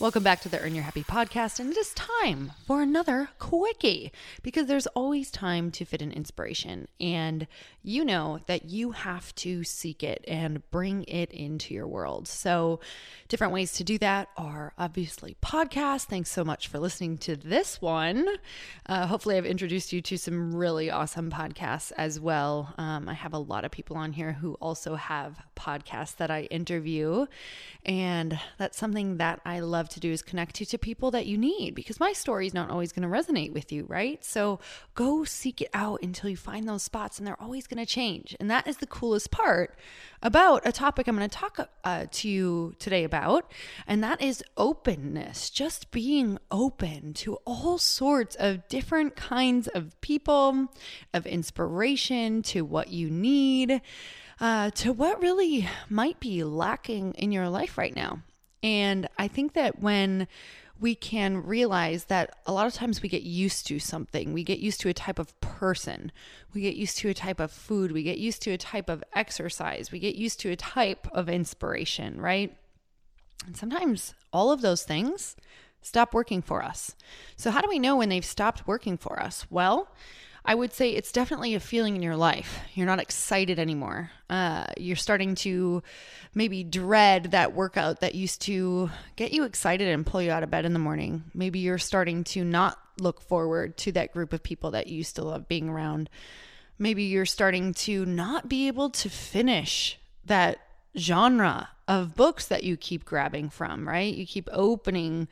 Welcome back to the Earn Your Happy podcast, and it is time for another quickie because there's always time to fit an inspiration, and you know that you have to seek it and bring it into your world. So, different ways to do that are obviously podcasts. Thanks so much for listening to this one. Uh, hopefully, I've introduced you to some really awesome podcasts as well. Um, I have a lot of people on here who also have podcasts that I interview, and that's something that I love to do is connect you to people that you need because my story is not always going to resonate with you, right? So go seek it out until you find those spots and they're always going to change. And that is the coolest part about a topic I'm going to talk uh, to you today about. And that is openness, just being open to all sorts of different kinds of people, of inspiration, to what you need. Uh, to what really might be lacking in your life right now. And I think that when we can realize that a lot of times we get used to something. We get used to a type of person. We get used to a type of food. We get used to a type of exercise. We get used to a type of inspiration, right? And sometimes all of those things stop working for us. So, how do we know when they've stopped working for us? Well, I would say it's definitely a feeling in your life. You're not excited anymore. Uh, you're starting to maybe dread that workout that used to get you excited and pull you out of bed in the morning. Maybe you're starting to not look forward to that group of people that you used to love being around. Maybe you're starting to not be able to finish that genre of books that you keep grabbing from, right? You keep opening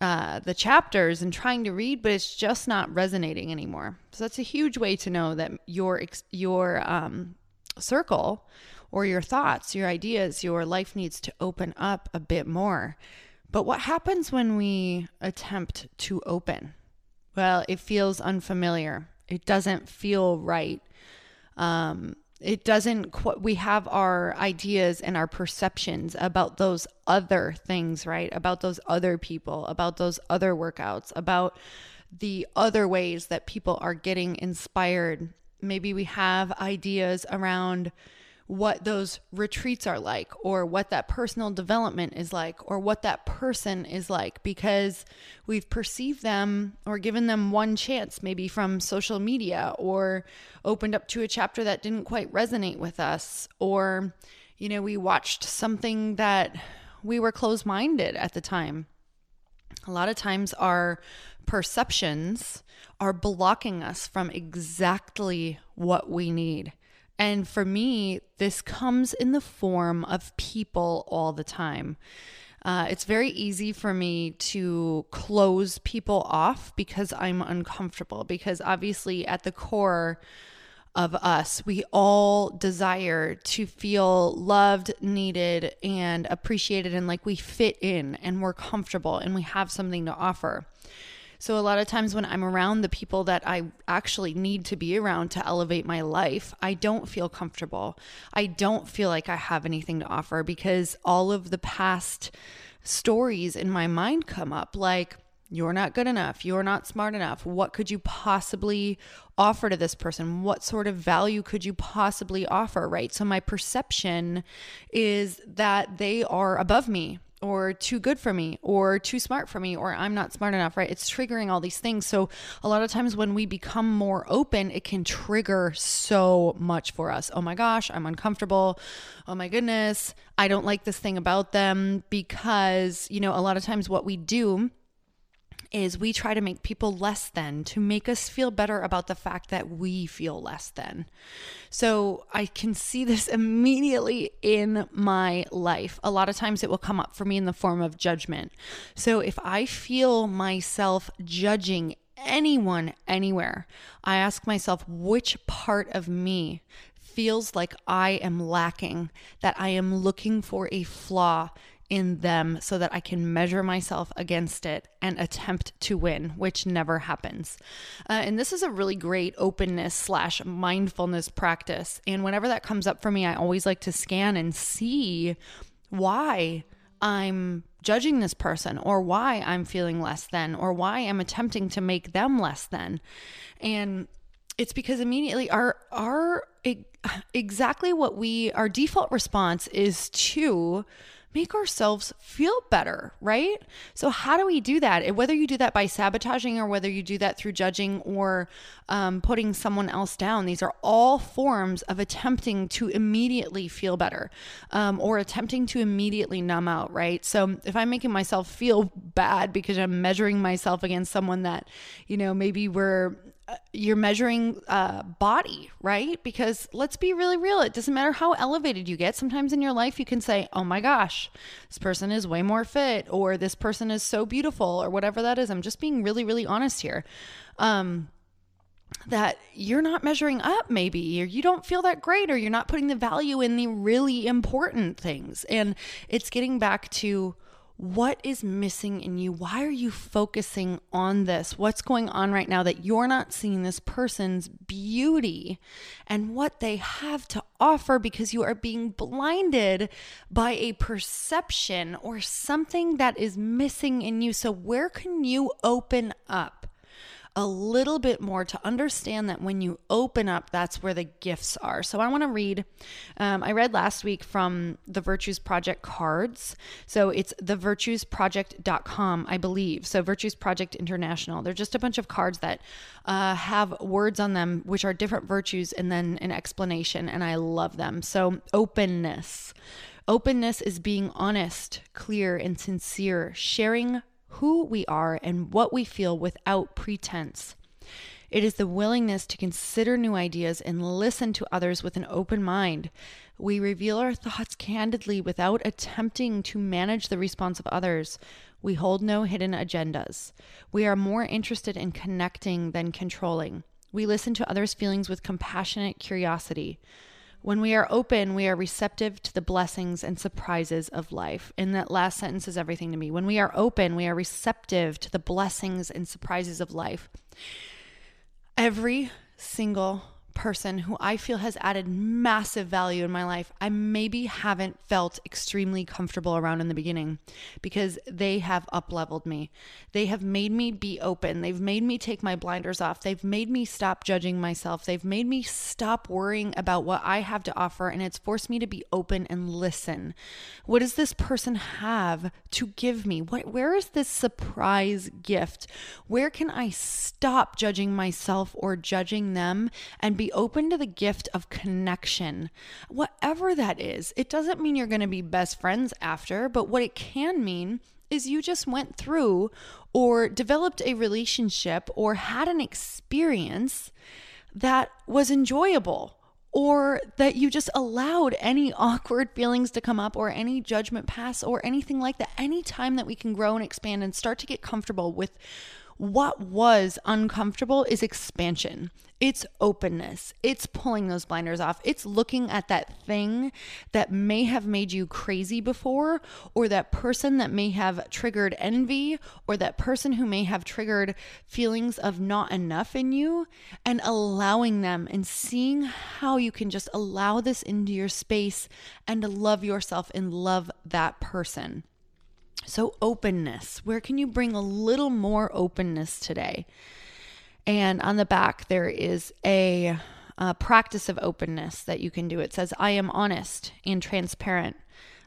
uh, the chapters and trying to read, but it's just not resonating anymore. So that's a huge way to know that your your um, circle or your thoughts, your ideas, your life needs to open up a bit more. But what happens when we attempt to open? Well, it feels unfamiliar. It doesn't feel right. Um, it doesn't qu- we have our ideas and our perceptions about those other things right? About those other people about those other workouts about the other ways that people are getting inspired. Maybe we have ideas around what those retreats are like or what that personal development is like or what that person is like because we've perceived them or given them one chance maybe from social media or opened up to a chapter that didn't quite resonate with us or you know we watched something that we were closed-minded at the time. A lot of times our perceptions are blocking us from exactly what we need and for me, this comes in the form of people all the time. Uh, it's very easy for me to close people off because I'm uncomfortable. Because obviously, at the core of us, we all desire to feel loved, needed, and appreciated, and like we fit in and we're comfortable and we have something to offer. So, a lot of times when I'm around the people that I actually need to be around to elevate my life, I don't feel comfortable. I don't feel like I have anything to offer because all of the past stories in my mind come up like, you're not good enough. You're not smart enough. What could you possibly offer to this person? What sort of value could you possibly offer? Right. So, my perception is that they are above me or too good for me or too smart for me or I'm not smart enough, right? It's triggering all these things. So a lot of times when we become more open, it can trigger so much for us. Oh my gosh, I'm uncomfortable. Oh my goodness, I don't like this thing about them because, you know, a lot of times what we do is we try to make people less than to make us feel better about the fact that we feel less than. So I can see this immediately in my life. A lot of times it will come up for me in the form of judgment. So if I feel myself judging anyone anywhere, I ask myself which part of me feels like I am lacking, that I am looking for a flaw in them so that I can measure myself against it and attempt to win, which never happens. Uh, and this is a really great openness slash mindfulness practice. And whenever that comes up for me, I always like to scan and see why I'm judging this person or why I'm feeling less than or why I'm attempting to make them less than. And it's because immediately our our exactly what we our default response is to make ourselves feel better, right? So, how do we do that? Whether you do that by sabotaging or whether you do that through judging or um, putting someone else down, these are all forms of attempting to immediately feel better um, or attempting to immediately numb out, right? So, if I'm making myself feel bad because I'm measuring myself against someone that, you know, maybe we're you're measuring uh, body, right? Because let's be really real. It doesn't matter how elevated you get. Sometimes in your life, you can say, oh my gosh, this person is way more fit, or this person is so beautiful, or whatever that is. I'm just being really, really honest here. Um, that you're not measuring up, maybe, or you don't feel that great, or you're not putting the value in the really important things. And it's getting back to, what is missing in you? Why are you focusing on this? What's going on right now that you're not seeing this person's beauty and what they have to offer because you are being blinded by a perception or something that is missing in you? So, where can you open up? A little bit more to understand that when you open up, that's where the gifts are. So I want to read, um, I read last week from the Virtues Project cards. So it's thevirtuesproject.com, I believe. So Virtues Project International. They're just a bunch of cards that uh, have words on them, which are different virtues, and then an explanation. And I love them. So openness. Openness is being honest, clear, and sincere, sharing who we are and what we feel without pretense. It is the willingness to consider new ideas and listen to others with an open mind. We reveal our thoughts candidly without attempting to manage the response of others. We hold no hidden agendas. We are more interested in connecting than controlling. We listen to others' feelings with compassionate curiosity. When we are open, we are receptive to the blessings and surprises of life. And that last sentence is everything to me. When we are open, we are receptive to the blessings and surprises of life. Every single person who I feel has added massive value in my life, I maybe haven't felt extremely comfortable around in the beginning because they have up leveled me. They have made me be open. They've made me take my blinders off. They've made me stop judging myself. They've made me stop worrying about what I have to offer and it's forced me to be open and listen. What does this person have to give me? What where is this surprise gift? Where can I stop judging myself or judging them and be open to the gift of connection, whatever that is. It doesn't mean you're going to be best friends after, but what it can mean is you just went through or developed a relationship or had an experience that was enjoyable or that you just allowed any awkward feelings to come up or any judgment pass or anything like that. Anytime that we can grow and expand and start to get comfortable with what was uncomfortable is expansion. It's openness. It's pulling those blinders off. It's looking at that thing that may have made you crazy before, or that person that may have triggered envy, or that person who may have triggered feelings of not enough in you, and allowing them and seeing how you can just allow this into your space and love yourself and love that person. So, openness. Where can you bring a little more openness today? And on the back, there is a, a, practice of openness that you can do. It says, I am honest and transparent.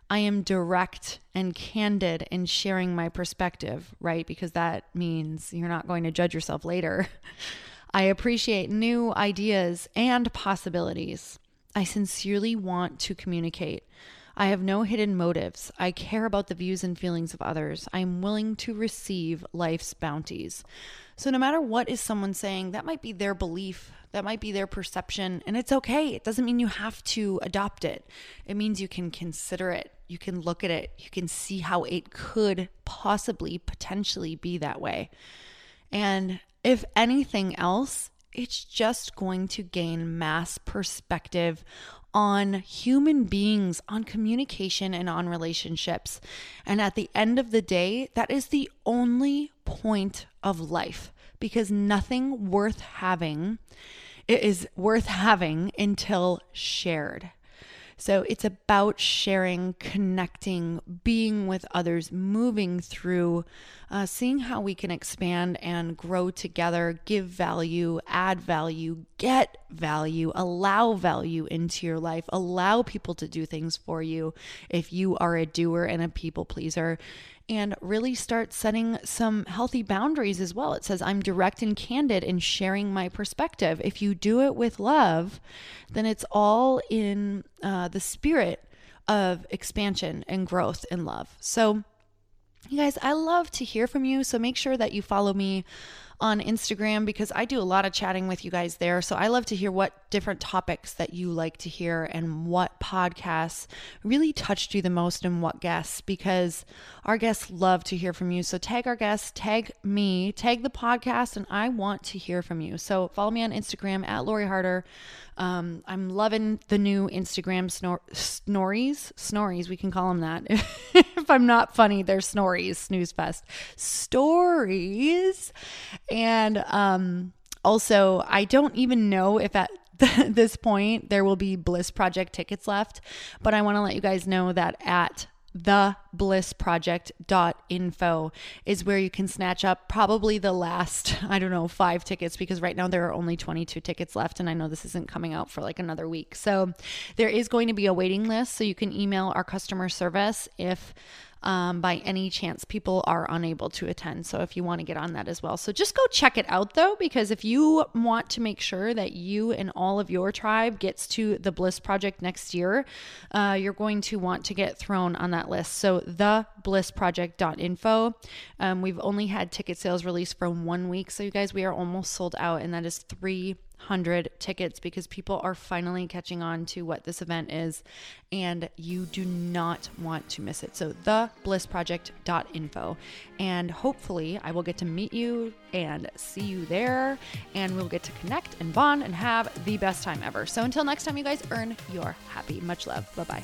I am direct and candid in sharing my perspective, right? Because that means you're not going to judge yourself later. I appreciate new ideas and possibilities. I sincerely want to communicate. I have no hidden motives. I care about the views and feelings of others. I am willing to receive life's bounties. So, no matter what is someone saying, that might be their belief, that might be their perception, and it's okay. It doesn't mean you have to adopt it. It means you can consider it, you can look at it, you can see how it could possibly, potentially be that way. And if anything else, it's just going to gain mass perspective on human beings, on communication, and on relationships. And at the end of the day, that is the only point of life because nothing worth having is worth having until shared. So it's about sharing, connecting, being with others, moving through, uh, seeing how we can expand and grow together, give value, add value, get value, allow value into your life, allow people to do things for you. If you are a doer and a people pleaser and really start setting some healthy boundaries as well. It says, I'm direct and candid in sharing my perspective. If you do it with love, then it's all in uh, the spirit of expansion and growth and love. So, you guys, I love to hear from you. So make sure that you follow me on Instagram because I do a lot of chatting with you guys there. So I love to hear what different topics that you like to hear and what podcasts really touched you the most and what guests because our guests love to hear from you. So tag our guests, tag me, tag the podcast, and I want to hear from you. So follow me on Instagram at Lori Harder. Um, I'm loving the new Instagram snor- snories. Snories, we can call them that. if I'm not funny, they're snories, snooze fest. Stories. And um, also, I don't even know if at this point there will be Bliss Project tickets left, but I want to let you guys know that at theblissproject.info is where you can snatch up probably the last, I don't know, five tickets because right now there are only 22 tickets left. And I know this isn't coming out for like another week. So there is going to be a waiting list. So you can email our customer service if um, by any chance people are unable to attend. So if you want to get on that as well. So just go check it out though, because if you want to make sure that you and all of your tribe gets to the Bliss Project next year, uh, you're going to want to get thrown on that list. So the blissproject.info. Um, we've only had ticket sales released for one week. So you guys, we are almost sold out, and that is three hundred tickets because people are finally catching on to what this event is and you do not want to miss it. So theblissproject.info and hopefully I will get to meet you and see you there and we'll get to connect and bond and have the best time ever. So until next time you guys earn your happy. Much love. Bye-bye.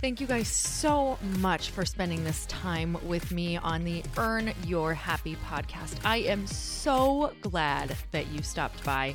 Thank you guys so much for spending this time with me on the Earn Your Happy podcast. I am so glad that you stopped by.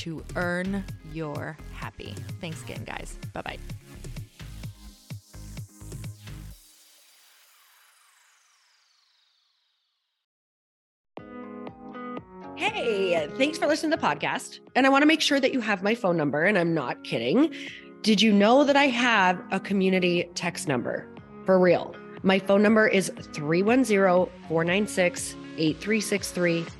to earn your happy. Thanks again, guys. Bye bye. Hey, thanks for listening to the podcast. And I want to make sure that you have my phone number, and I'm not kidding. Did you know that I have a community text number? For real. My phone number is 310 496 8363.